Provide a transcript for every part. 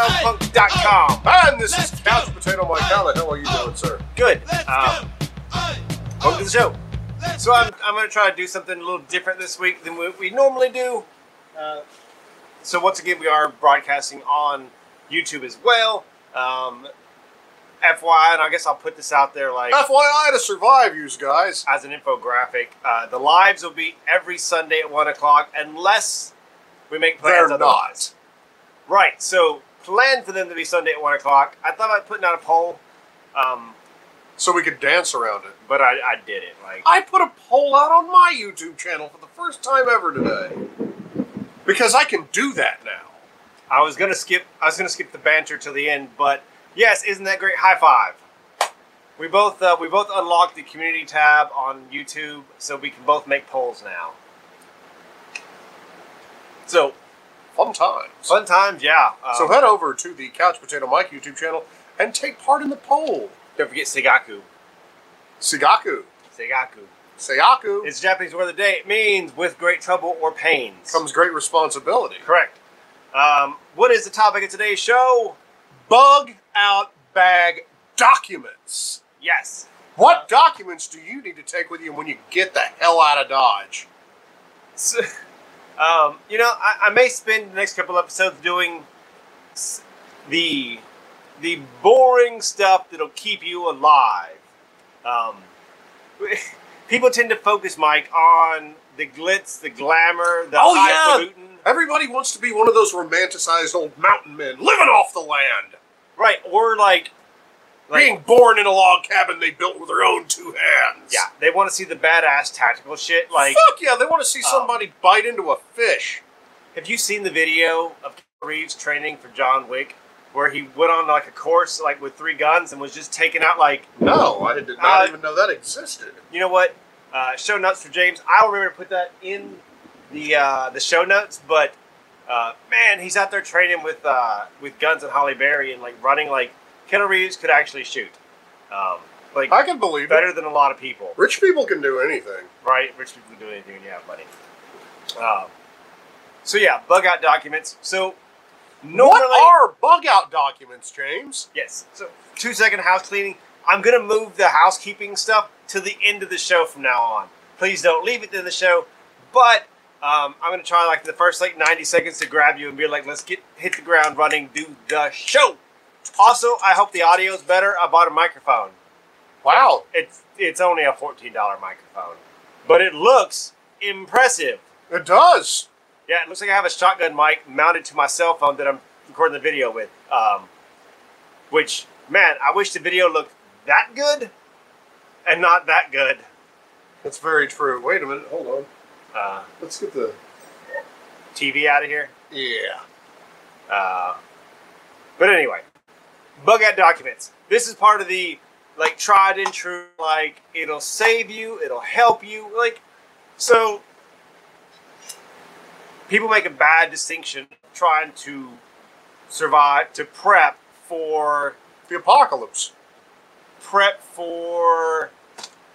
SurvivalPunk.com. And this is Couch Potato Mike. How the hell are you doing, sir? Good. Um, welcome to the show. So I'm, I'm going to try to do something a little different this week than we, we normally do. Uh, so once again, we are broadcasting on YouTube as well. Um, FYI, and I guess I'll put this out there like FYI to survive, you guys. as an infographic. Uh, the lives will be every Sunday at one o'clock, unless we make plans. They're otherwise. Right. So plan for them to be Sunday at one o'clock. I thought about putting out a poll, um, So we could dance around it. but I, I did it. Like I put a poll out on my YouTube channel for the first time ever today. Because I can do that now. I was gonna skip. I was gonna skip the banter till the end, but yes, isn't that great? High five. We both uh, we both unlocked the community tab on YouTube, so we can both make polls now. So Fun times. fun times, yeah. Um, So head over to the Couch Potato Mike YouTube channel and take part in the poll. don't forget Segaku. Sigaku. Segaku. Seyaku It's Japanese word of the day. It means with great trouble or pains. comes great responsibility. correct. Um, what is the topic of today's show? Bug out bag documents. Yes. What Uh, documents do you need to take with you when you get the hell out of Dodge? Um, you know, I, I may spend the next couple episodes doing the the boring stuff that'll keep you alive. Um, people tend to focus, Mike, on the glitz, the glamour, the Oh, yeah. Everybody wants to be one of those romanticized old mountain men living off the land, right? Or like, like being born in a log cabin they built with their own two hands. yeah, they want to see the badass tactical shit. Like, Fuck yeah, they want to see Um, somebody bite into a fish. Have you seen the video of Reeves training for John Wick, where he went on like a course like with three guns and was just taking out like No, I did not Uh, even know that existed. you know what? Uh, show notes for James. I'll remember to put that in the uh, the show notes. But uh, man, he's out there training with uh, with guns and Halle Berry and like running like Keanu Reeves could actually shoot. Um, like I can believe better it. than a lot of people, Rich people can do anything. right? Rich people can do anything when you have money. Um, so yeah, bug out documents. So normally, what are bug out documents, James? Yes. So two second house cleaning. I'm gonna move the housekeeping stuff to the end of the show from now on. Please don't leave it to the show. But um, I'm gonna try like the first like 90 seconds to grab you and be like, let's get hit the ground running, do the show. Also, I hope the audio is better. I bought a microphone. Wow. It's it's only a $14 microphone, but it looks impressive. It does. Yeah, it looks like I have a shotgun mic mounted to my cell phone that I'm recording the video with. Um, which, man, I wish the video looked that good and not that good. That's very true. Wait a minute. Hold on. Uh, Let's get the. TV out of here. Yeah. Uh, but anyway, bug out documents. This is part of the like tried and true. Like it'll save you. It'll help you. Like so. People make a bad distinction trying to survive to prep for The apocalypse. prep for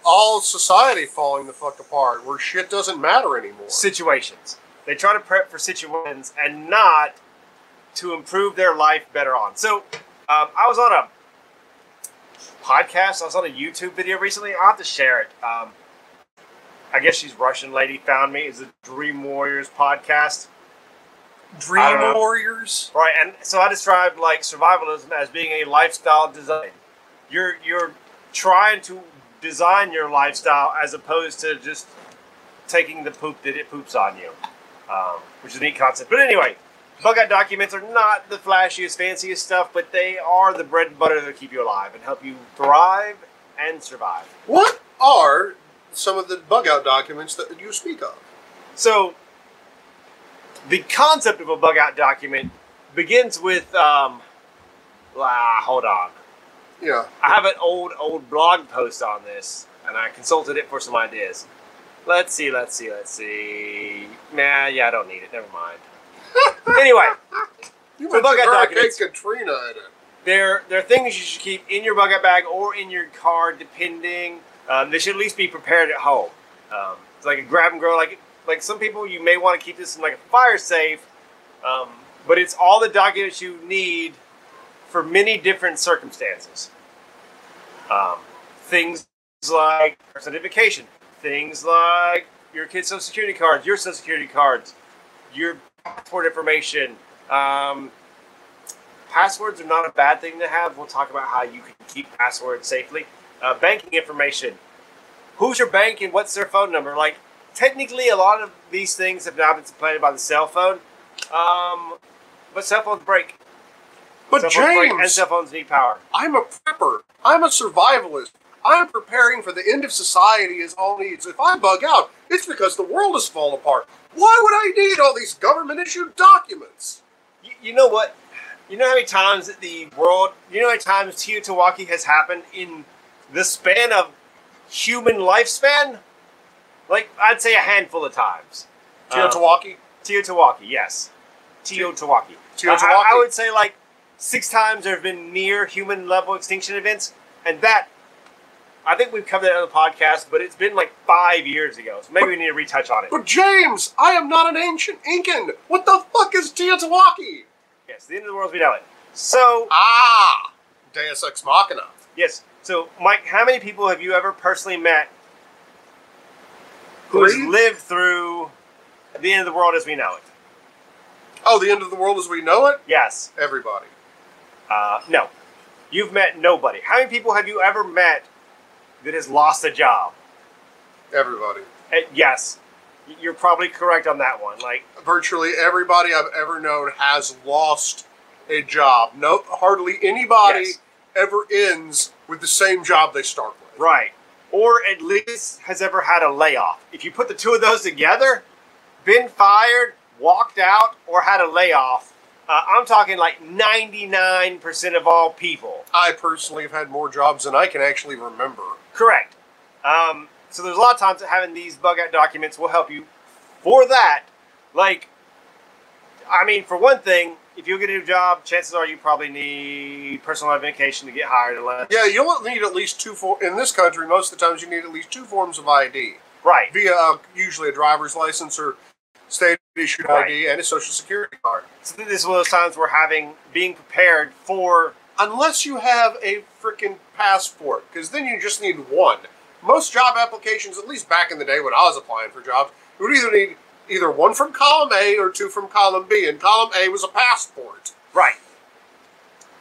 All society falling the fuck apart, where shit doesn't matter anymore. situations. They try to prep for situations and not to improve their life better on. So, um, I was on a podcast. I was on a YouTube video recently. I'll have to share it. Um, I guess she's Russian lady found me. It's a Dream Warriors podcast. Dream warriors. Right, and so I described like survivalism as being a lifestyle design. You're you're trying to design your lifestyle as opposed to just taking the poop that it poops on you, um, which is a neat concept. But anyway, bug out documents are not the flashiest, fanciest stuff, but they are the bread and butter that keep you alive and help you thrive and survive. What are some of the bug out documents that you speak of? So, the concept of a bug out document begins with, um, ah, hold on. Yeah. I have an old, old blog post on this, and I consulted it for some ideas. Let's see, let's see, let's see. Nah, yeah, I don't need it. Never mind. anyway, You So bug out documents. Katrina in it. there, there are things you should keep in your bug out bag or in your car, depending. Um, they should at least be prepared at home. Um, it's like a grab and go. Like, like some people, you may want to keep this in like a fire safe. Um, but it's all the documents you need for many different circumstances. Um, things like identification, things like your kid's social security cards, your social security cards, your passport information. Um, passwords are not a bad thing to have. We'll talk about how you can keep passwords safely. Uh, banking information. Who's your bank and what's their phone number? Like, technically, a lot of these things have now been supplanted by the cell phone. Um, but cell phones break. But Cell phones break and cell phones need power. I'm a prepper. I'm a survivalist. I'm preparing for the end of society as all needs. If I bug out, it's because the world has fallen apart. Why would I need all these government issued documents? You, you know what? You know how many times the world, you know how many times TEOTWAWKI has happened in the span of human lifespan? Like, I'd say a handful of times. Uh, TEOTWAWKI? TEOTWAWKI, yes. TEOTWAWKI. TEOTWAWKI. I, I would say like six times there have been near human level extinction events, and that I think we've covered that on the podcast, but it's been like five years ago, so maybe we need to retouch on it. But James, I am not an ancient Incan. What the fuck is TEOTWAWKI? Yes, the end of the world as we know it. So Ah, Deus Ex Machina. yes, so Mike, how many people have you ever personally met who has lived through the end of the world as we know it? Oh, the end of the world as we know it? Yes. Everybody. Uh, no. You've met nobody. How many people have you ever met that has lost a job? Everybody. Uh, yes, you're probably correct on that one. Like, Virtually everybody I've ever known has lost a job. No, hardly anybody Yes. ever ends with the same job they start with. right. Or at least has ever had a layoff. If you put the two of those together, been fired, walked out, or had a layoff, uh, I'm talking like 99% of all people. I personally have had more jobs than I can actually remember. Correct. Um, so there's a lot of times that having these bug out documents will help you for that. Like, I mean, for one thing, if you get a new job, chances are you probably need personal identification to get hired. Unless, Yeah, you'll need at least two for in this country. Most of the times, you need at least two forms of ID right. via uh, usually a driver's license or state issued Right. ID and a social security card. So this is one of those times where having being prepared for Unless you have a freaking passport, because then you just need one. Most job applications, at least back in the day when I was applying for jobs, you would either need either one from column A or two from column B, and column A was a passport. right.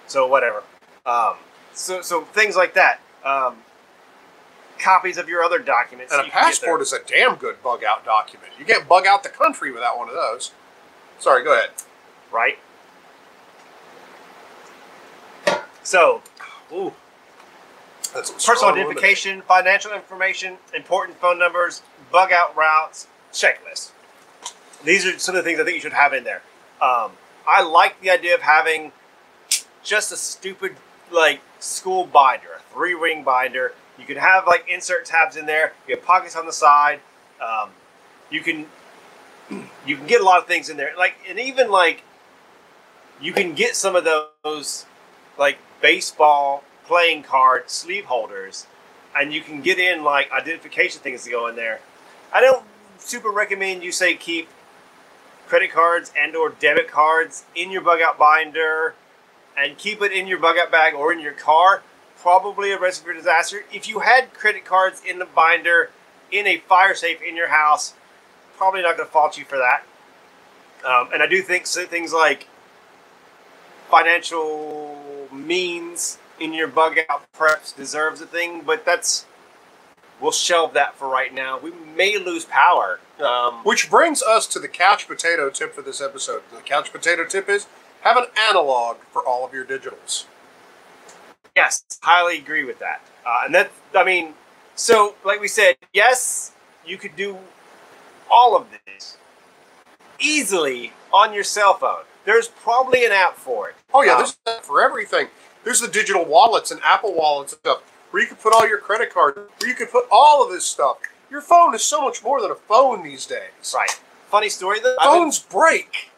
So whatever. Um, so so things like that. Um, copies of your other documents. And so a you can get passport is a damn good bug out document. You can't bug out the country without one of those. Sorry, go ahead. right. So, ooh, That's personal identification, financial information, important phone numbers, bug out routes, checklist. These are some of the things I think you should have in there. Um, I like the idea of having just a stupid like school binder, a three ring binder. You can have like insert tabs in there. You have pockets on the side. Um, you can you can get a lot of things in there. Like and even like you can get some of those like baseball playing card sleeve holders, and you can get in like identification things to go in there. I don't super recommend you say keep credit cards and or debit cards in your bug out binder and keep it in your bug out bag or in your car. Probably a recipe for disaster. If you had credit cards in the binder in a fire safe in your house, probably not going to fault you for that. Um, and I do think so- things like financial means in your bug out preps deserves a thing, but that's we'll shelve that for right now. We may lose power. Um, Which brings us to the couch potato tip for this episode. The couch potato tip is have an analog for all of your digitals. Yes, highly agree with that. Uh, and that, I mean, so like we said, yes, you could do all of this easily on your cell phone. There's probably an app for it. Oh yeah, Um, there's an app for everything. There's the digital wallets and Apple wallets and stuff where you can put all your credit cards, where you can put all of this stuff. Your phone is so much more than a phone these days. right. Funny story though. I've been- Phones break.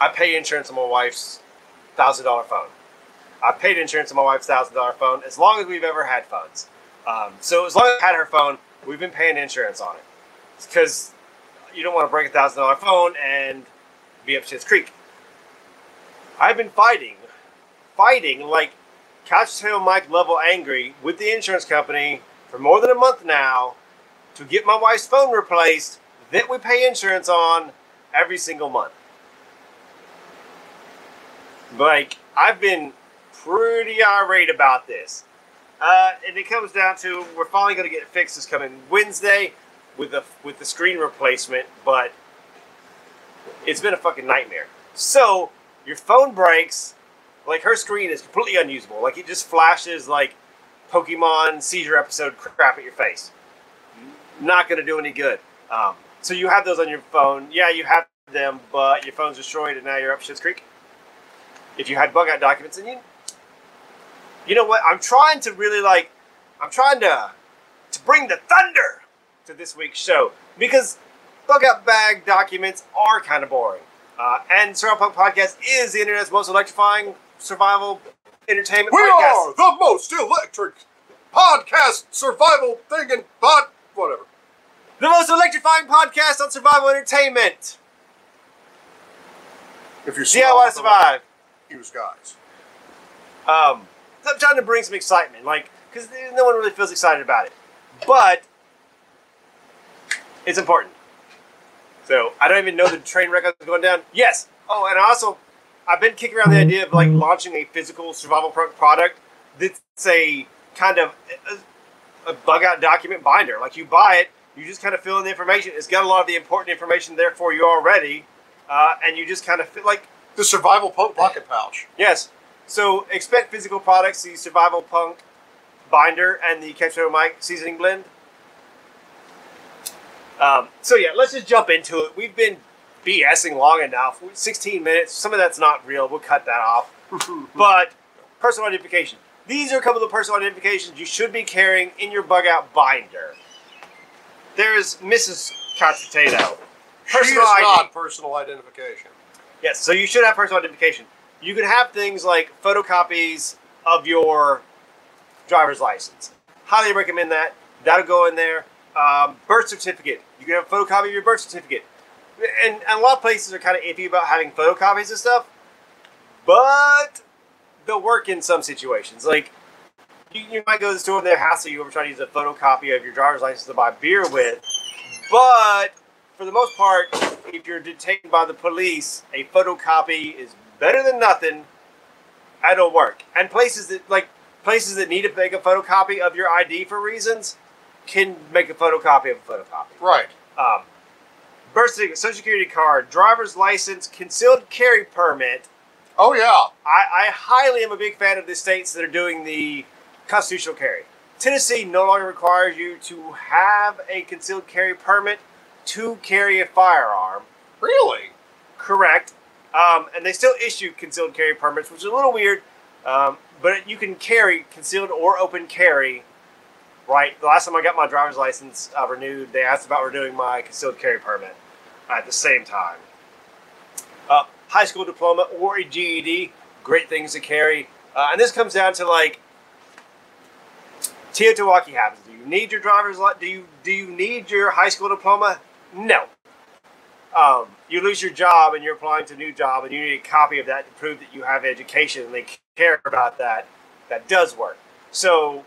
I pay insurance on my wife's thousand dollar phone. I paid insurance on my wife's thousand dollar phone as long as we've ever had phones. Um, so as long as I had her phone, we've been paying insurance on it because you don't want to break a thousand dollar phone and be up shit's creek. I've been fighting, fighting like couch potato Mike level angry with the insurance company for more than a month now to get my wife's phone replaced that we pay insurance on every single month. Like, I've been pretty irate about this. Uh, and it comes down to we're finally going to get it fixed this coming Wednesday with the with the screen replacement, but it's been a fucking nightmare. So your phone breaks, like her screen is completely unusable. Like it just flashes like Pokemon seizure episode crap at your face. Not to do any good. Um, so you have those on your phone. Yeah, you have them, but your phone's destroyed, and now you're up shit's creek. If you had bug out documents, in you, you know what? I'm trying to really like, I'm trying to to bring the thunder to this week's show because bug out bag documents are kind of boring. Uh, and Survival Punk Podcast is the internet's most electrifying survival entertainment We podcast. are the most electric podcast survival thing and but whatever. The most electrifying podcast on survival entertainment. If you See how I survive. use guys. Um, I'm trying to bring some excitement, like, because no one really feels excited about it. But it's important. So I don't even know the train wreck is going down. Yes. Oh, and also, I've been kicking around the idea of like launching a physical survival pro- product that's a kind of a, a bug out document binder. Like you buy it, you just kind of fill in the information. It's got a lot of the important information there for you already, uh, and you just kind of fit like The survival punk pocket pouch. Yes. So expect physical products, the Survival Punk binder and the Ketchup Mike seasoning blend. Um, so yeah, let's just jump into it. We've been BSing long enough. 16 minutes. Some of that's not real. We'll cut that off. but personal identification. These are a couple of personal identifications you should be carrying in your bug out binder. There's Mrs. She is Personal ID. not personal identification. Yes, so you should have personal identification. You can have things like photocopies of your driver's license. Highly recommend that. That'll go in there. Um, birth certificate. You can have a photocopy of your birth certificate. And, and a lot of places are kind of iffy about having photocopies and stuff, but they'll work in some situations. Like, you, you might go to the store and they'll hassle you over trying to use a photocopy of your driver's license to buy beer with, but for the most part, if you're detained by the police, a photocopy is better than nothing. It'll work. And places that like places that need to make a photocopy of your ID for reasons can make a photocopy of a photocopy. Right. Um, birth certificate, social security card, driver's license, concealed carry permit. Oh yeah. I, I highly am a big fan of the states that are doing the constitutional carry. Tennessee no longer requires you to have a concealed carry permit to carry a firearm. Really? Correct. Um, and they still issue concealed carry permits, which is a little weird. Um, but you can carry concealed or open carry. Right. The last time I got my driver's license uh, renewed, they asked about renewing my concealed carry permit at the same time. Uh, high school diploma or a GED, great things to carry. Uh, and this comes down to like TEOTWAWKI happens. Do you need your driver's license? Do you do you need your high school diploma? No. Um, you lose your job and you're applying to a new job and you need a copy of that to prove that you have education and they care about that. That does work. So,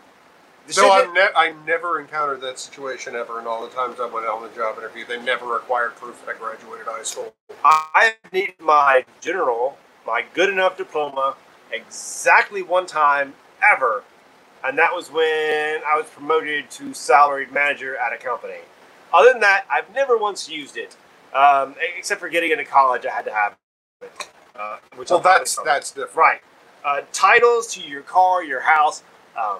So I've ne- I never encountered that situation ever, and all the times I went on the job interview, they never required proof that I graduated high school. I need my general, my good enough diploma, exactly one time ever, and that was when I was promoted to salaried manager at a company. Other than that, I've never once used it, um, except for getting into college. I had to have it, uh, which Well, that's that's different. Right. Uh, titles to your car, your house. Um,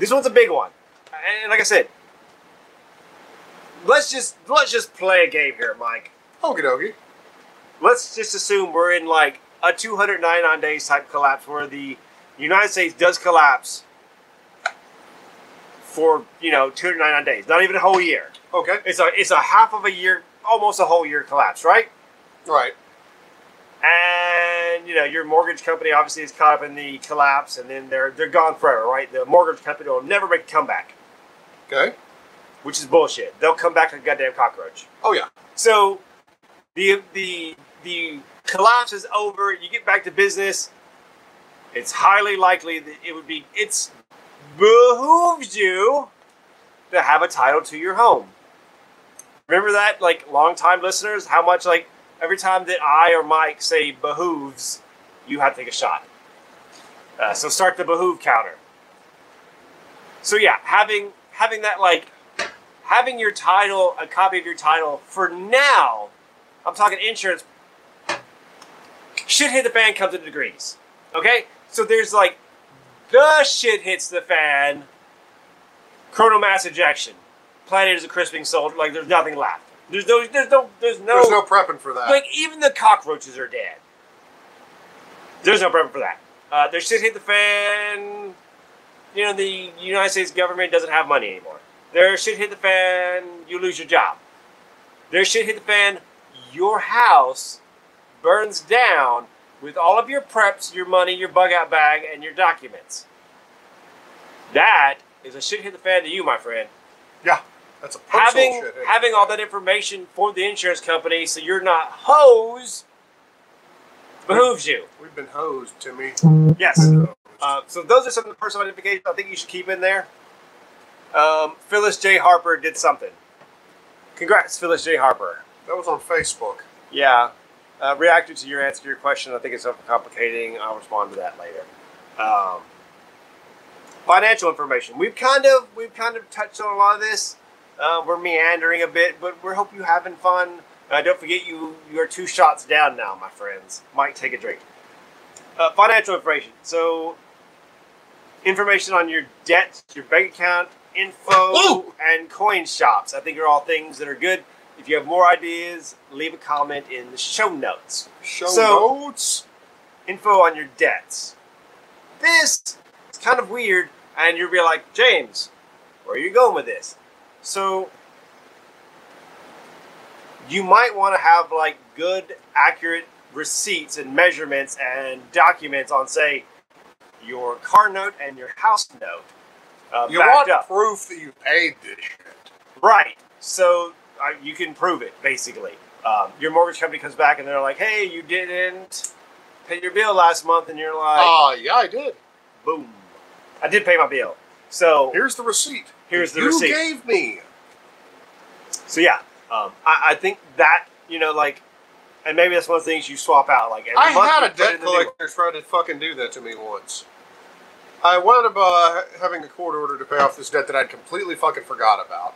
this one's a big one, and like I said, let's just let's just play a game here, Mike. Okie dokie. Let's just assume we're in like a 299 days type collapse where the United States does collapse for you know 299 days, not even a whole year. Okay. It's a it's a half of a year, almost a whole year collapse, right? Right. And you know your mortgage company obviously is caught up in the collapse, and then they're they're gone forever, right? The mortgage company will never make a comeback, Okay. which is bullshit. They'll come back like a goddamn cockroach. Oh yeah. So the the the collapse is over, you get back to business, it's highly likely that it would be, it's behooves you to have a title to your home. Remember that, like, long-time listeners, how much, like, every time that I or Mike say behooves, you have to take a shot. Uh, so start the behoove counter. So yeah, having having that like having your title, a copy of your title for now. I'm talking insurance. Shit hit the fan comes in degrees. Okay, so there's like the shit hits the fan. Coronal mass ejection. Planet is a crisping soldier. Like there's nothing left. There's no. There's no. There's no. There's no prepping for that. Like even the cockroaches are dead. There's no prepping for that. Uh, their shit hit the fan. You know the United States government doesn't have money anymore. Their shit hit the fan. You lose your job. Their shit hit the fan. Your house burns down with all of your preps, your money, your bug out bag, and your documents. That is a shit hit the fan to you, my friend yeah, that's a personal having shit. hey. having all that information for the insurance company so you're not hosed behooves you. We've been hosed, Timmy. Yes. Uh, so those are some of the personal identifications I think you should keep in there. Um, Phyllis J. Harper did something. Congrats, Phyllis J. Harper. That was on Facebook. Yeah. Uh, reacted to your answer to your question. I think it's overcomplicating. I'll respond to that later. Um, financial information. We've kind of we've kind of touched on a lot of this. Uh, we're meandering a bit, but we hope you're having fun. Uh, don't forget you you are two shots down now, my friends. Mike, take a drink. Uh, financial information. So information on your debts, your bank account, info, Ooh! and coin shops. I think are all things that are good. If you have more ideas, leave a comment in the show notes. Show So- notes. Info on your debts. This is kind of weird, and you'll be like, James, where are you going with this? So you might want to have like good, accurate receipts and measurements and documents on, say, your car note and your house note. Uh, You want up. proof that you paid this shit. Right. So uh, you can prove it, basically. Um, your mortgage company comes back and they're like, hey, you didn't pay your bill last month. And you're like, Ah, yeah, I did. boom. I did pay my bill. So, Here's the receipt. Here's the you receipt. You gave me. so yeah, um, I, I think that, you know, like, and maybe that's one of the things you swap out. Like, I had a debt collector try to fucking do that to me once. I wound up uh, having a court order to pay off this debt that I'd completely fucking forgot about.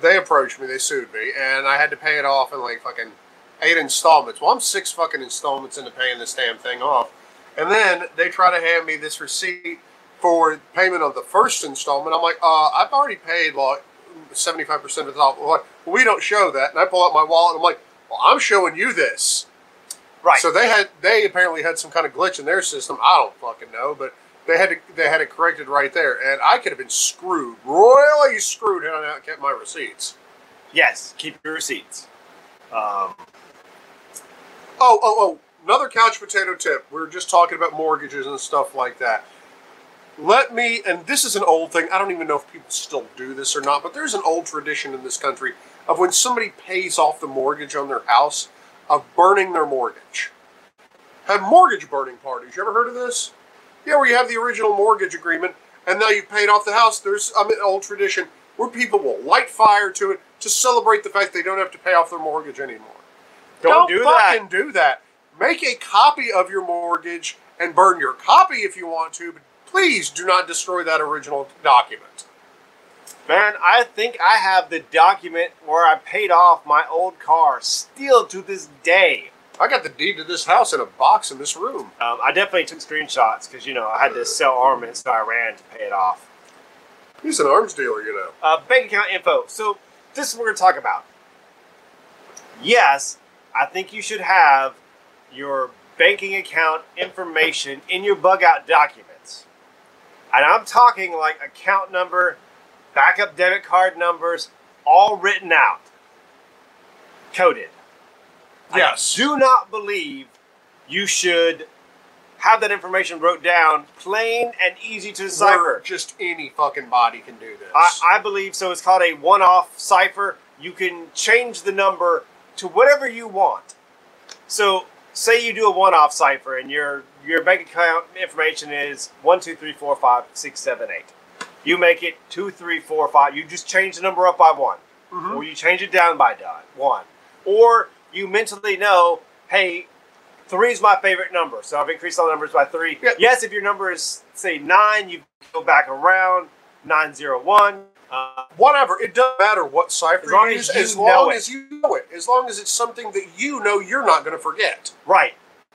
They approached me, they sued me, and I had to pay it off in like fucking eight installments. Well, I'm six fucking installments into paying this damn thing off. And then they try to hand me this receipt for payment of the first installment. I'm like, uh, I've already paid like 75% of the top. Like, well, we don't show that. And I pull out my wallet and I'm like, well, I'm showing you this. Right. So they had they apparently had some kind of glitch in their system. I don't fucking know, but they had to, they had it corrected right there, and I could have been screwed, royally screwed, had I not kept my receipts. yes, keep your receipts. Um, Oh, oh, oh! Another couch potato tip. We are just talking about mortgages and stuff like that. Let me, and this is an old thing. I don't even know if people still do this or not, but there's an old tradition in this country of when somebody pays off the mortgage on their house, of burning their mortgage. Have mortgage burning parties. You ever heard of this? Yeah, where you have the original mortgage agreement, and now you've paid off the house. There's um, an old tradition where people will light fire to it to celebrate the fact they don't have to pay off their mortgage anymore. don't, do that. Don't fucking do that. Make a copy of your mortgage and burn your copy if you want to, but please do not destroy that original document. Man, I think I have the document where I paid off my old car still to this day. I got the deed to this house in a box in this room. Um, I definitely took screenshots because, you know, I had to sell armaments, so I ran to pay it off. He's an arms dealer, you know. Uh, bank account info. So, this is what we're going to talk about. Yes, I think you should have your banking account information in your bug out documents. And I'm talking like account number, backup debit card numbers, all written out, coded. Yes. I do not believe you should have that information wrote down plain and easy to decipher. just any fucking body can do this. I, I believe so. It's called a one off cipher. You can change the number to whatever you want. So say you do a one-off cipher and your your bank account information is one two three four five six seven eight. You make it two three four five. You just change the number up by one, Mhm. or you change it down by one, or you mentally know, hey, three is my favorite number, so I've increased all numbers by three. Yeah. Yes, if your number is say nine, you go back around nine zero one. Uh, Whatever. It doesn't matter what cipher As long you as use, you as long as you know it. As long as it's something that you know you're not going to forget. Right.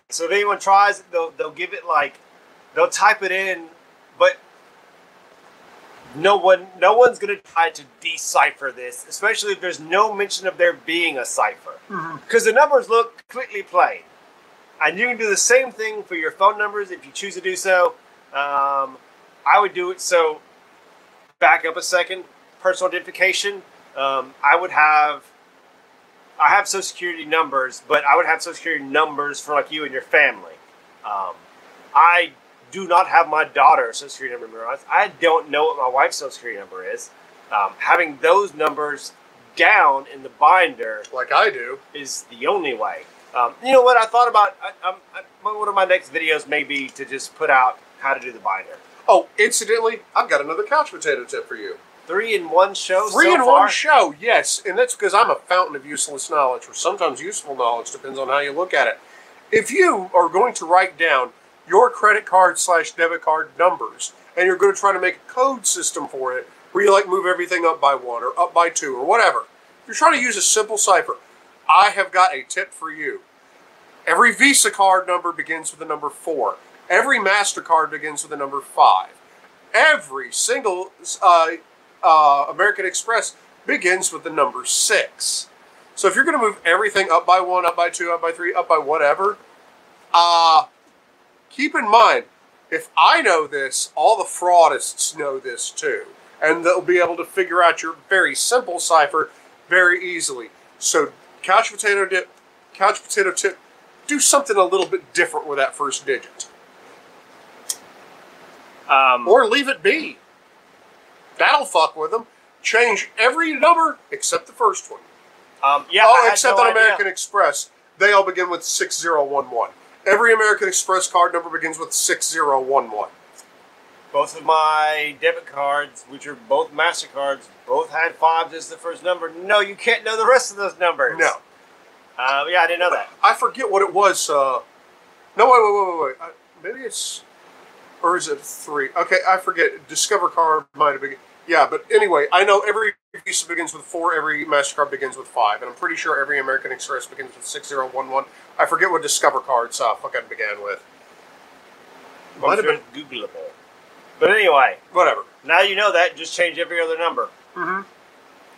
So if anyone tries, they'll they'll give it like they'll type it in, but no one no one's gonna try to decipher this, especially if there's no mention of there being a cipher, because the numbers look completely plain. And you can do the same thing for your phone numbers if you choose to do so. Um, I would do it so. Back up a second. Personal identification. Um, I would have I have social security numbers, but I would have social security numbers for like you and your family. Um, I do not have my daughter's social security number memorized. I don't know what my wife's social security number is. Um, having those numbers down in the binder Like I do. is the only way. Um, you know what? I thought about I, I'm, I, one of my next videos may be to just put out how to do the binder. Oh, incidentally, I've got another couch potato tip for you. Three in one show. Three so in far. one show, yes, and that's because I'm a fountain of useless knowledge, or sometimes useful knowledge, depends on how you look at it. If you are going to write down your credit card slash debit card numbers, and you're going to try to make a code system for it, where you like move everything up by one or up by two or whatever, if you're trying to use a simple cipher, I have got a tip for you. Every Visa card number begins with the number four. Every MasterCard begins with the number five. Every single uh, uh, American Express begins with the number six. So if you're going to move everything up by one, up by two, up by three, up by whatever, uh, keep in mind, if I know this, all the fraudists know this too. And they'll be able to figure out your very simple cipher very easily. So couch potato dip, couch potato tip, do something a little bit different with that first digit. Um, Or leave it be. That'll fuck with them. Change every number except the first one. um, yeah. I oh, except no on idea. American Express. They all begin with 6011. Every American Express card number begins with 6011. Both of my debit cards, which are both Mastercards, both had fives as the first number. No, you can't know the rest of those numbers. No. Uh, yeah, I didn't know that. I forget what it was. Uh, no, wait, wait, wait, wait, wait. Uh, maybe it's. Or is it three? Okay, I forget. Discover card might have been. Yeah, but anyway, I know every Visa begins with four, every MasterCard begins with five, and I'm pretty sure every American Express begins with 6011. I forget what Discover cards uh, fucking began with. Might have been Googleable. But anyway, Whatever. now you know that. Just change every other number. Mm-hmm.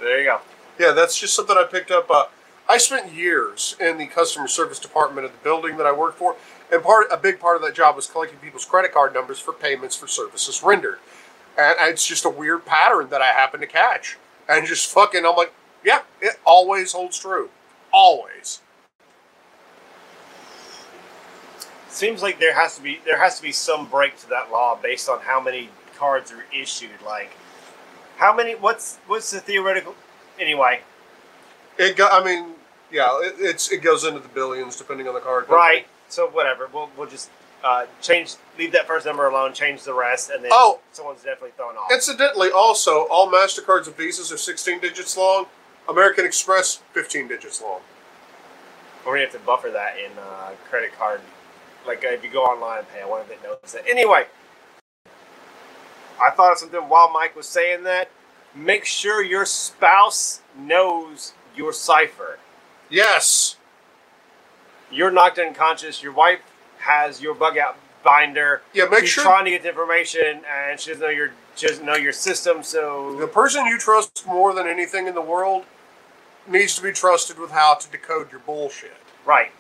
There you go. Yeah, that's just something I picked up. Uh, I spent years in the customer service department of the building that I worked for, and part a big part of that job was collecting people's credit card numbers for payments for services rendered. And it's just a weird pattern that I happen to catch, and just fucking, I'm like, yeah, it always holds true, always. Seems like there has to be there has to be some break to that law based on how many cards are issued. Like, how many? What's what's the theoretical? Anyway, It go, I mean, yeah, it, it's it goes into the billions depending on the card. right. So whatever. We'll we'll just uh, change. Leave that first number alone. Change the rest, and then Oh. someone's definitely thrown off. Incidentally, also, all MasterCards and Visas are 16 digits long. American Express, 15 digits long. We're gonna have to buffer that in uh, credit card. Like uh, if you go online and pay, I wonder if it knows that. Anyway, I thought of something while Mike was saying that. Make sure your spouse knows your cipher. Yes. You're knocked unconscious. Your wife has your bug out binder. Yeah, make She's sure trying to get the information, and she doesn't know your she doesn't know your system. So the person you trust more than anything in the world needs to be trusted with how to decode your bullshit. right.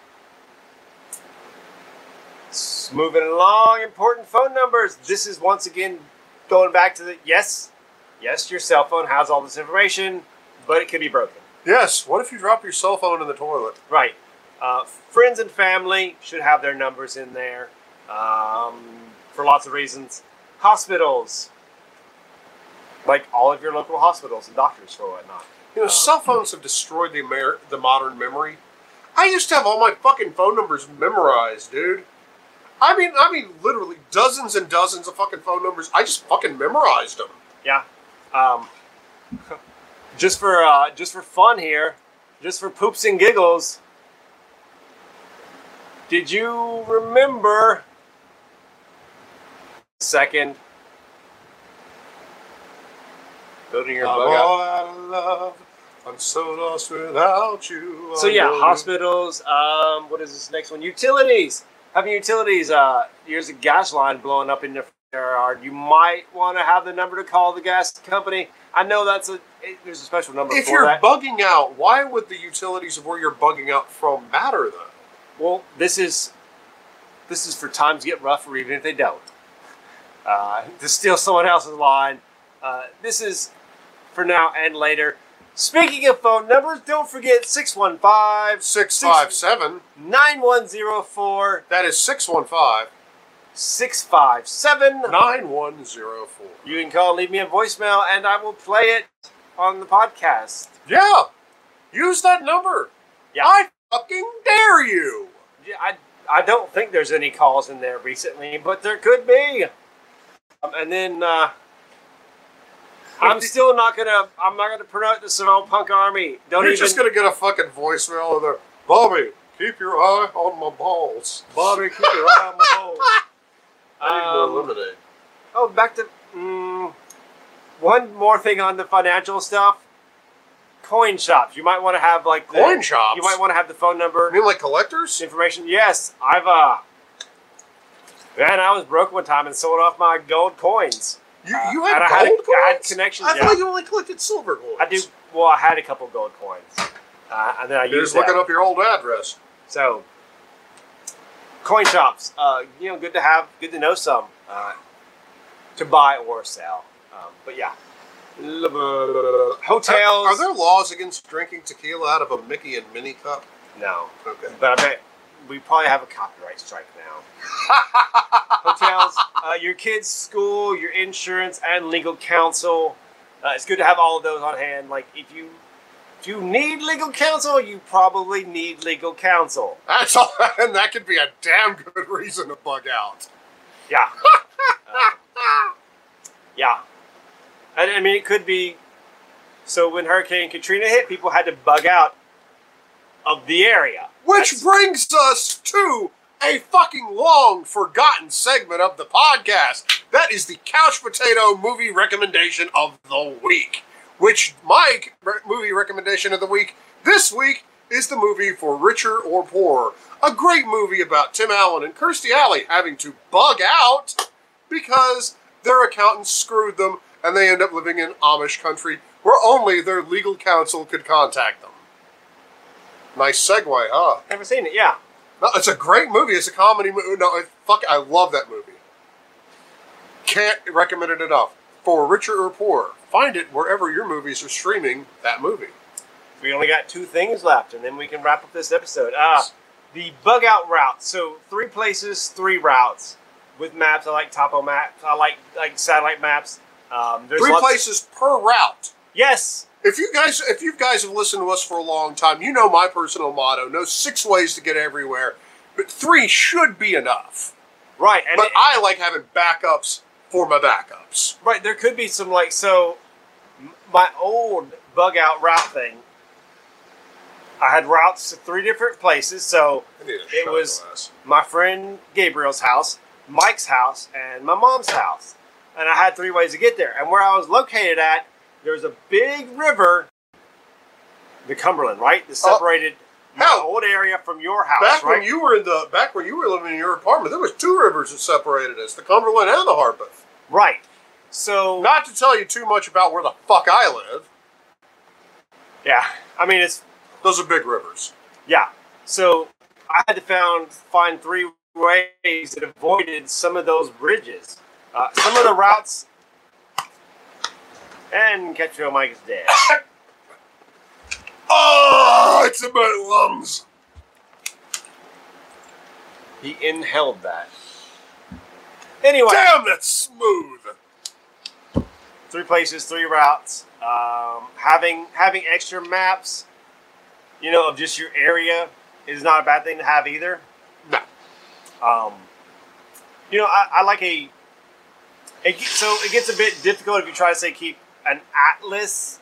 S- Moving along, important phone numbers. This is once again going back to the yes, yes, your cell phone has all this information, but it could be broken. Yes. What if you drop your cell phone in the toilet? Right. Uh, friends and family should have their numbers in there um, for lots of reasons. Hospitals, like all of your local hospitals and doctors for whatnot. You know, cell phones have destroyed the Amer- the modern memory. I used to have all my fucking phone numbers memorized, dude. I mean, I mean, literally dozens and dozens of fucking phone numbers. I just fucking memorized them. Yeah. Um, just for uh, just for fun here, just for poops and giggles. Did you remember? Second. Building your I'm bug out. all out of love. I'm so lost without you. So yeah, hospitals. Um, what is this next one? Utilities. Having utilities. Uh, here's a gas line blowing up in your yard. You might want to have the number to call the gas company. I know that's a there's a special number If you're that. bugging out, why would the utilities of where you're bugging out from matter though? Well, this is this is for times get rough, or even if they don't. Uh, to steal someone else's line. Uh, this is for now and later. Speaking of phone numbers, don't forget 615 Six five seven. 9104 That is six one five 657. nine one zero four. You can call, leave me a voicemail, and I will play it on the podcast. Yeah, use that number. Yeah. I fucking dare you. Yeah, I, I don't think there's any calls in there recently, but there could be. Um, and then uh, I'm still not gonna. I'm not gonna promote the Simone Punk Army. Don't You're even. just gonna get a fucking voicemail of there, Bobby. Keep your eye on my balls. Bobby, keep your eye on my balls. I need Um, more lemonade. Oh, back to mm, one more thing on the financial stuff. Coin shops. You might want to have like the, Coin shops? You might want to have the phone number. I mean, like collectors? information. Yes, I've uh man, I was broke one time and sold off my gold coins. You, Uh, you had I gold coins? I had connections, I yeah. thought you only collected silver coins. I do well. I had a couple gold coins, uh, and then I You're used just looking them. up your old address. So coin shops, uh, you know, good to have, good to know some uh, to buy or sell. Um, but yeah, hotels. Are there laws against drinking tequila out of a Mickey and Minnie cup? no? Okay. But I bet we probably have a copyright strike now. hotels, uh, your kids' school, your insurance, and legal counsel. Uh, it's good to have all of those on hand. Like if you if you need legal counsel, you probably need legal counsel. That's all, and that could be a damn good reason to bug out. Yeah. Uh, yeah. And I mean, it could be. So when Hurricane Katrina hit, people had to bug out of the area. Which That's- brings us to a fucking long forgotten segment of the podcast. That is the couch potato movie recommendation of the week. Which my movie recommendation of the week this week is the movie For Richer or Poorer. A great movie about Tim Allen and Kirstie Alley having to bug out because their accountants screwed them and they end up living in Amish country where only their legal counsel could contact them. Nice segue, huh? Never seen it. Yeah. No, it's a great movie. It's a comedy movie. No, it, fuck, I love that movie. Can't recommend it enough. For richer or poorer, find it wherever your movies are streaming that movie. We only got two things left, and then we can wrap up this episode. Ah, the bug out route. So three places, three routes with maps. I like topo maps. I like like satellite maps. Um, there's Three places per route. Yes. If you guys, if you guys have listened to us for a long time, you know my personal motto: no six ways to get everywhere, but three should be enough. Right. And But it- I like having backups for my backups. right there could be some like so. My old bug out route thing. I had routes to three different places. So I need a It was- my friend Gabriel's house, Mike's house, and my mom's house. And I had three ways to get there. And where I was located at, there was a big river, the Cumberland, right? That Oh, separated my old area from your house, Back right? when you were in the back when you were living in your apartment, there was two rivers that separated us: the Cumberland and the Harpeth. right. So Not to tell you too much about where the fuck I live. yeah, I mean it's Those are big rivers. yeah. So I had to found find three ways that avoided some of those bridges. Uh, some of the routes. And Catchfield Mike is dead. Oh, it's in my lungs. He inhaled that. Anyway, Damn, that's smooth. three places, three routes. Um, having having extra maps, you know, of just your area is not a bad thing to have either. No. Um, you know, I, I like a. It, so it gets a bit difficult if you try to say keep an atlas,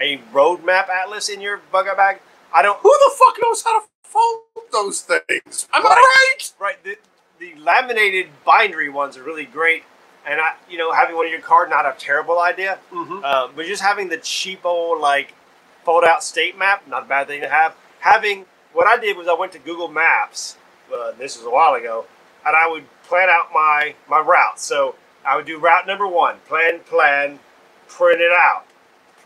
a roadmap atlas in your bug out bag. I don't. Who the fuck knows how to fold those things? Am I right? Right. The, the laminated bindery ones are really great, and I, you know, having one in your car not a terrible idea. Mm-hmm. Uh, but just having the cheap old like fold out state map, not a bad thing to have. Having what I did was I went to Google Maps. Uh, this was a while ago, and I would plan out my my route. So I would do route number one, plan, plan, print it out.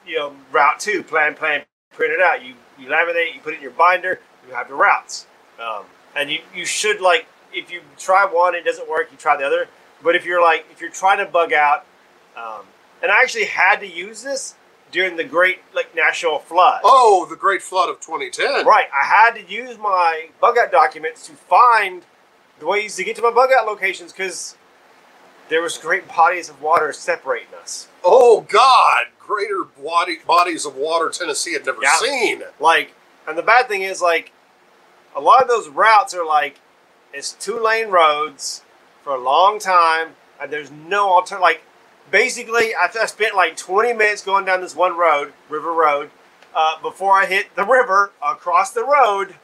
You know, route two, plan, plan, print it out. You you laminate, it, you put it in your binder, you have your routes. Um, and you, you should like if you try one, it doesn't work, you try the other. But if you're like if you're trying to bug out, um, and I actually had to use this during the great like national flood. Oh, the Great Flood of 2010. Right, I had to use my bug out documents to find the ways to get to my bug out locations because there was great bodies of water separating us. Oh God, greater body, bodies of water Tennessee had never Yeah. seen. Like, and the bad thing is like, a lot of those routes are like, it's two lane roads for a long time, and there's no alternative. Like, basically, I, I spent like 20 minutes going down this one road, River Road, uh, before I hit the river across the road,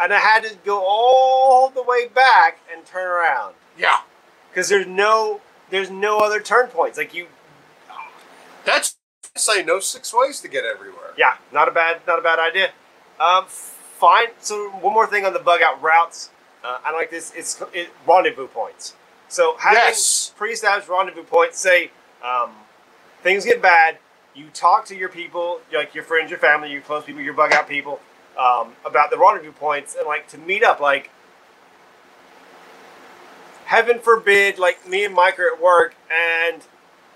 and I had to go all the way back and turn around Yeah, because there's no there's no other turn points. Like you, that's say no six ways to get everywhere. Yeah, not a bad, not a bad idea. Um, fine. So one more thing on the bug out routes. Uh, I like this. It's it, rendezvous points. So having Yes. pre-established rendezvous points. Say um, things get bad. You talk to your people, like your friends, your family, your close people, your bug out people, um, about the rendezvous points and like to meet up. Like heaven forbid, like me and Mike are at work and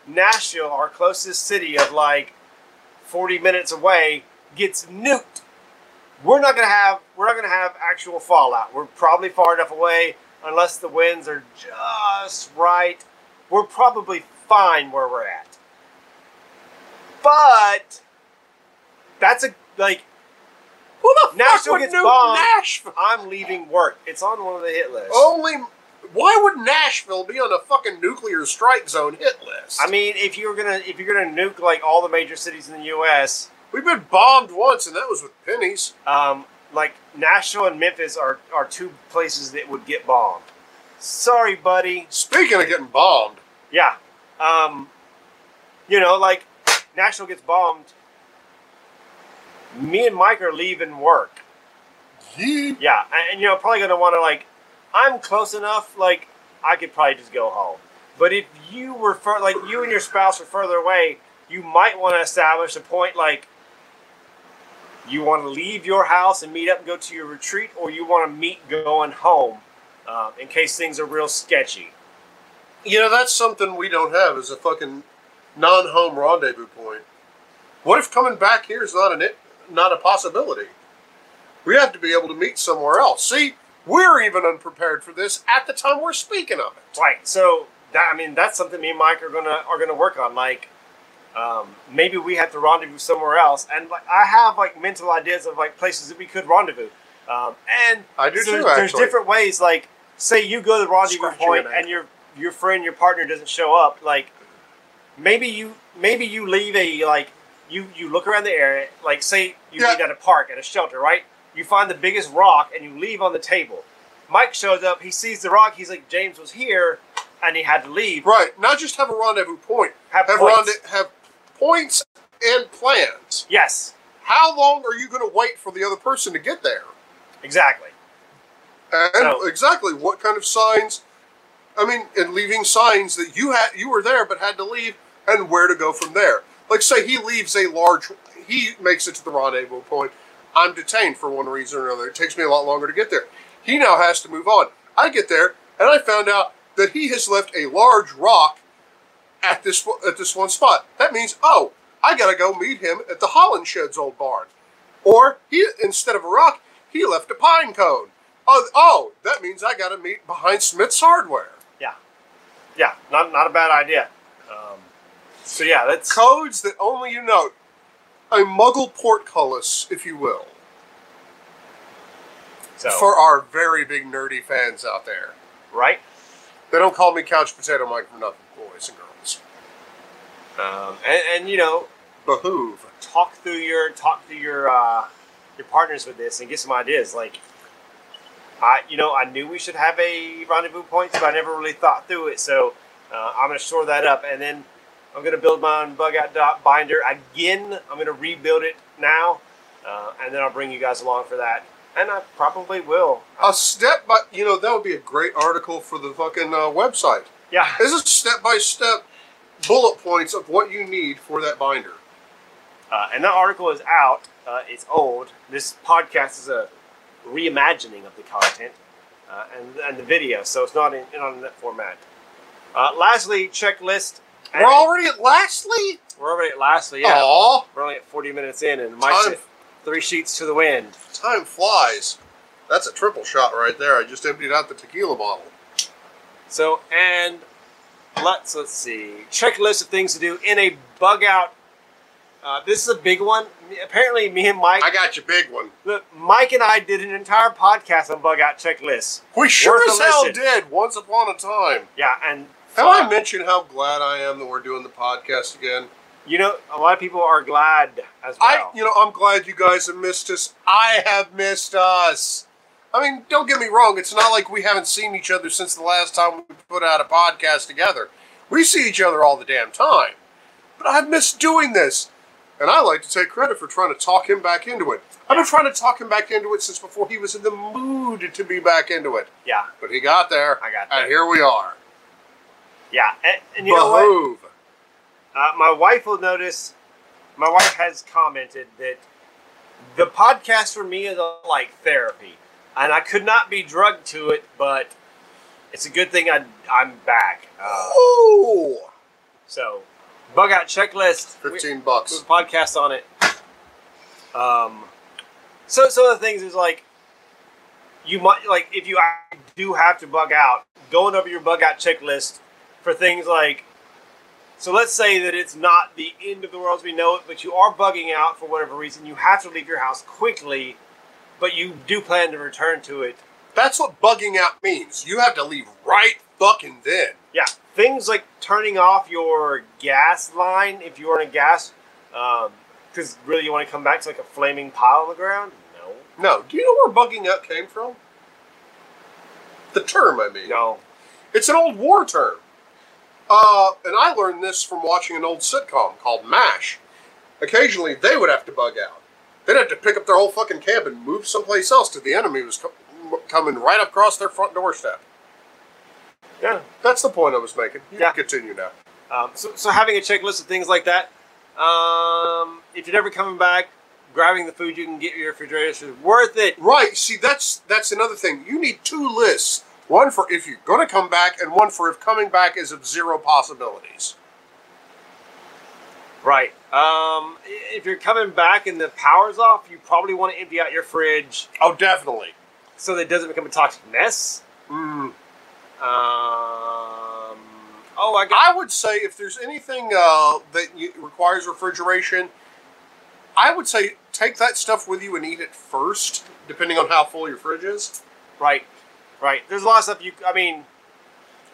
Nashville, our closest city of like 40 minutes away, gets nuked. We're not gonna have we're not gonna have actual fallout. We're probably far enough away, unless the winds are just right. We're probably fine where we're at. But that's a like Who the Nashville fuck would gets nuke bombed. Nashville? I'm leaving work. It's on one of the hit lists. Only. Why would Nashville be on a fucking nuclear strike zone hit list? I mean, if you're gonna if you're gonna nuke like all the major cities in the U.S., we've been bombed once, and that was with pennies. um, like Nashville and Memphis are are two places that would get bombed. Sorry, buddy. Speaking of getting bombed, Yeah. Um, you know, like Nashville gets bombed. Me and Mike are leaving work. ye Yeah, and, and you know, probably gonna want to like. I'm close enough. Like I could probably just go home. But if you were fur- like you and your spouse are further away, you might want to establish a point like. You want to leave your house and meet up and go to your retreat, or you want to meet going home, um, in case things are real sketchy. You know, that's something we don't have is a fucking non-home rendezvous point. What if coming back here is not an not a possibility? We have to be able to meet somewhere else. See, we're even unprepared for this at the time we're speaking of it. Right. So that I mean that's something me and Mike are gonna are gonna work on. Like um, maybe we have to rendezvous somewhere else. And like I have like mental ideas of like places that we could rendezvous. Um, and I do so too, there's, different ways. Like say you go to the rendezvous point an and your your friend your partner doesn't show up. Like maybe you maybe you leave a like you you look around the area. Like say you Yeah. meet at a park at a shelter, right? You find the biggest rock and you leave on the table. Mike shows up. He sees the rock. He's like, James was here, and he had to leave. Right, not just have a rendezvous point. Have Have, points. ronde- have points and plans. Yes, How long are you going to wait for the other person to get there? exactly. And So- exactly what kind of signs? I mean, and leaving signs that you had you were there but had to leave, and where to go from there. Like say he leaves a large, he makes it to the rendezvous point. I'm detained for one reason or another. It takes me a lot longer to get there. He now has to move on. I get there and I found out that he has left a large rock at this at this one spot. That means oh, I gotta go meet him at the Holland Shed's old barn. Or he instead of a rock, he left a pine cone. Oh, oh, that means I got to meet behind Smith's Hardware. Yeah, yeah. Not not a bad idea. Um, so yeah, that's Codes that only you know. A muggle portcullis, if you will. So For our very big nerdy fans out there, right. they don't call me Couch Potato Mike for nothing, boys and girls. Um, and, and you know, Behoove. talk through your talk through your uh, your partners with this and get some ideas. Like, I you know I knew we should have a rendezvous point, but I never really thought through it. So uh, I'm gonna shore that up, and then I'm gonna build my own bug out dot binder again. I'm gonna rebuild it now, uh, and then I'll bring you guys along for that. And I probably will. A step by, you know, that would be a great article for the fucking uh, website. Yeah. This is step by step bullet points of what you need for that binder. Uh, and that article is out. Uh, it's old. This podcast is a reimagining of the content uh, and, and the video, so it's not in, in that format. Uh, lastly, checklist. We're already at lastly? We're already at lastly. Yeah, Aw, we're only at 40 minutes in, and Mike's Time. three sheets to the wind. time flies. That's a triple shot right there. I just emptied out the tequila bottle. So, and let's let's see. Checklist of things to do in a bug out. Uh, this is a big one. Apparently, me and Mike. I got your big one. Look, Mike and I did an entire podcast on bug out checklists. We sure Worth as hell listen. did once upon a time. Yeah, and Have I mentioned how glad I am that we're doing the podcast again? You know, a lot of people are glad as I, well. you know, I'm glad you guys have missed us. I have missed us. I mean, don't get me wrong. It's not like we haven't seen each other since the last time we put out a podcast together. We see each other all the damn time. But I've missed doing this. And I like to take credit for trying to talk him back into it. I've been trying to talk him back into it since before he was in the mood to be back into it. yeah, But he got there. I got there. And here we are. Yeah, and, and you know what? Uh, my wife will notice. My wife has commented that the podcast for me is like therapy, and I could not be drugged to it, but it's a good thing I, I'm back. Uh, Ooh. so, bug out checklist. 15 There's bucks. a podcast on it. Um, so some of the things is like you might like if you do have to bug out, going over your bug out checklist for things like. So let's say that it's not the end of the world as we know it, but you are bugging out for whatever reason. You have to leave your house quickly, but you do plan to return to it. That's what bugging out means. You have to leave right fucking then. Yeah, things like turning off your gas line if you're in a gas, um, because really you want to come back to like a flaming pile on the ground. No. No, do you know where bugging out came from? The term, I mean. No. It's an old war term. Uh, and I learned this from watching an old sitcom called MASH. Occasionally, they would have to bug out. They'd have to pick up their whole fucking camp and move someplace else because the enemy was co- coming right across their front doorstep. Yeah. That's the point I was making. You Yeah. can continue now. Um, so, so having a checklist of things like that. Um, if you're never coming back, grabbing the food you can get in your refrigerator is worth it. Right. See, that's that's another thing. You need two lists. One for if you're going to come back, and one for if coming back is of zero possibilities. Right. Um, if you're coming back and the power's off, you probably want to empty out your fridge Oh, definitely. so that it doesn't become a toxic mess. Mm. Um, oh, I. I would say if there's anything uh, that requires refrigeration, I would say take that stuff with you and eat it first, depending on how full your fridge is. Right. Right. There's a lot of stuff you. I mean,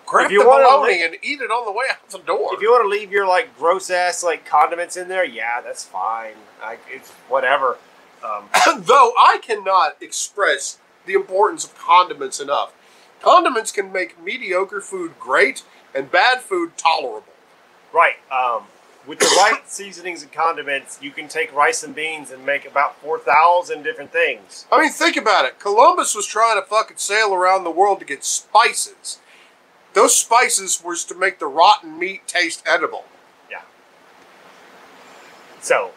Grab If you the wanna bologna li- and eat it on the way out the door. if you want to leave your like gross ass like condiments in there, yeah, that's fine. Like it's whatever. Um, Though I cannot express the importance of condiments enough. Condiments can make mediocre food great and bad food tolerable. Right. Um, with the right seasonings and condiments, you can take rice and beans and make about 4,000 different things. I mean, think about it. Columbus was trying to fucking sail around the world to get spices. Those spices was to make the rotten meat taste edible. Yeah. So,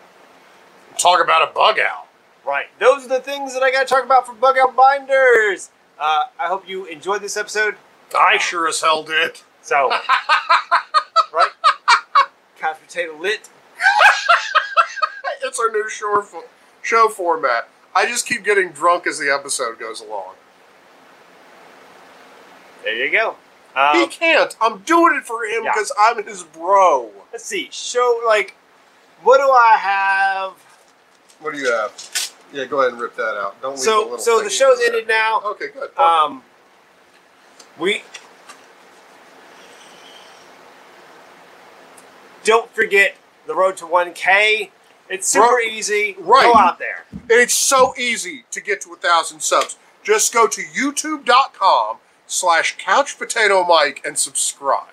Talk about a bug out. right. Those are the things that I got to talk about for Bug Out Binders. Uh, I hope you enjoyed this episode. I sure as hell did. So, right? Couch Potato Lit. It's our new show, fo- show format. I just keep getting drunk as the episode goes along. There you go. he Um, can't. I'm doing it for him Yeah. because I'm his bro. let's see. Show, like, what do I have? What do you have? Yeah, go ahead and rip that out. Don't leave the So little so the show's ended now. Okay, good. Perfect. Um, we don't forget the road to 1K. It's super Right. easy. Right. Go out there. It's so easy to get to a thousand subs. Just go to youtube.com slash couch potato mike and subscribe.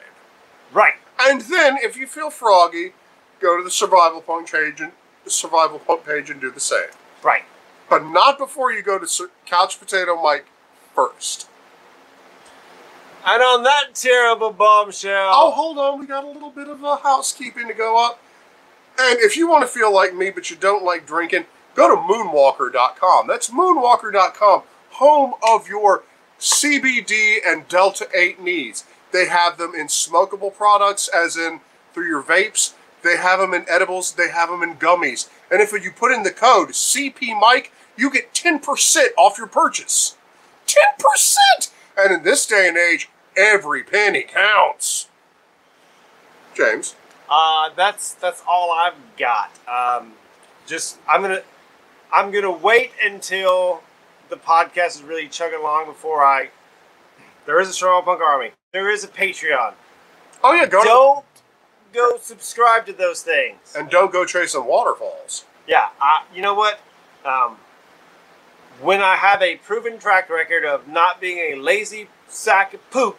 Right. And then if you feel froggy, go to the survival punk page and the survival punk page and do the same. Right. But not before you go to couch potato mike first. And on that terrible bombshell. Oh, hold on. We got a little bit of a housekeeping to go up. And if you want to feel like me, but you don't like drinking, go to moonwalker.com. That's moonwalker.com, home of your CBD and Delta 8 needs. They have them in smokable products, as in through your vapes. They have them in edibles. They have them in gummies. And if you put in the code CP Mike, you get 10% off your purchase. 10%! And in this day and age, every penny counts. James. Uh, that's that's all I've got. Um, just I'm gonna I'm gonna wait until the podcast is really chugging along before I. There is a Strong Punk Army. There is a Patreon. Oh yeah, go Don't go subscribe to those things. and don't go chasing waterfalls. Yeah, I, you know what? Um, when I have a proven track record of not being a lazy sack of poop,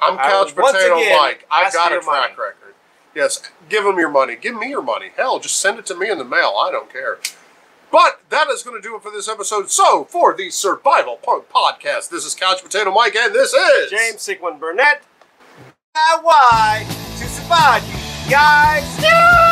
I'm Couch Potato again Mike. I've got a track money. record. Yes, give them your money. Give me your money. Hell, just send it to me in the mail. I don't care. But that is going to do it for this episode. So, for the Survival Punk Podcast, this is Couch Potato Mike, and this is James Sigmund Burnett. DIY to survive, you guys.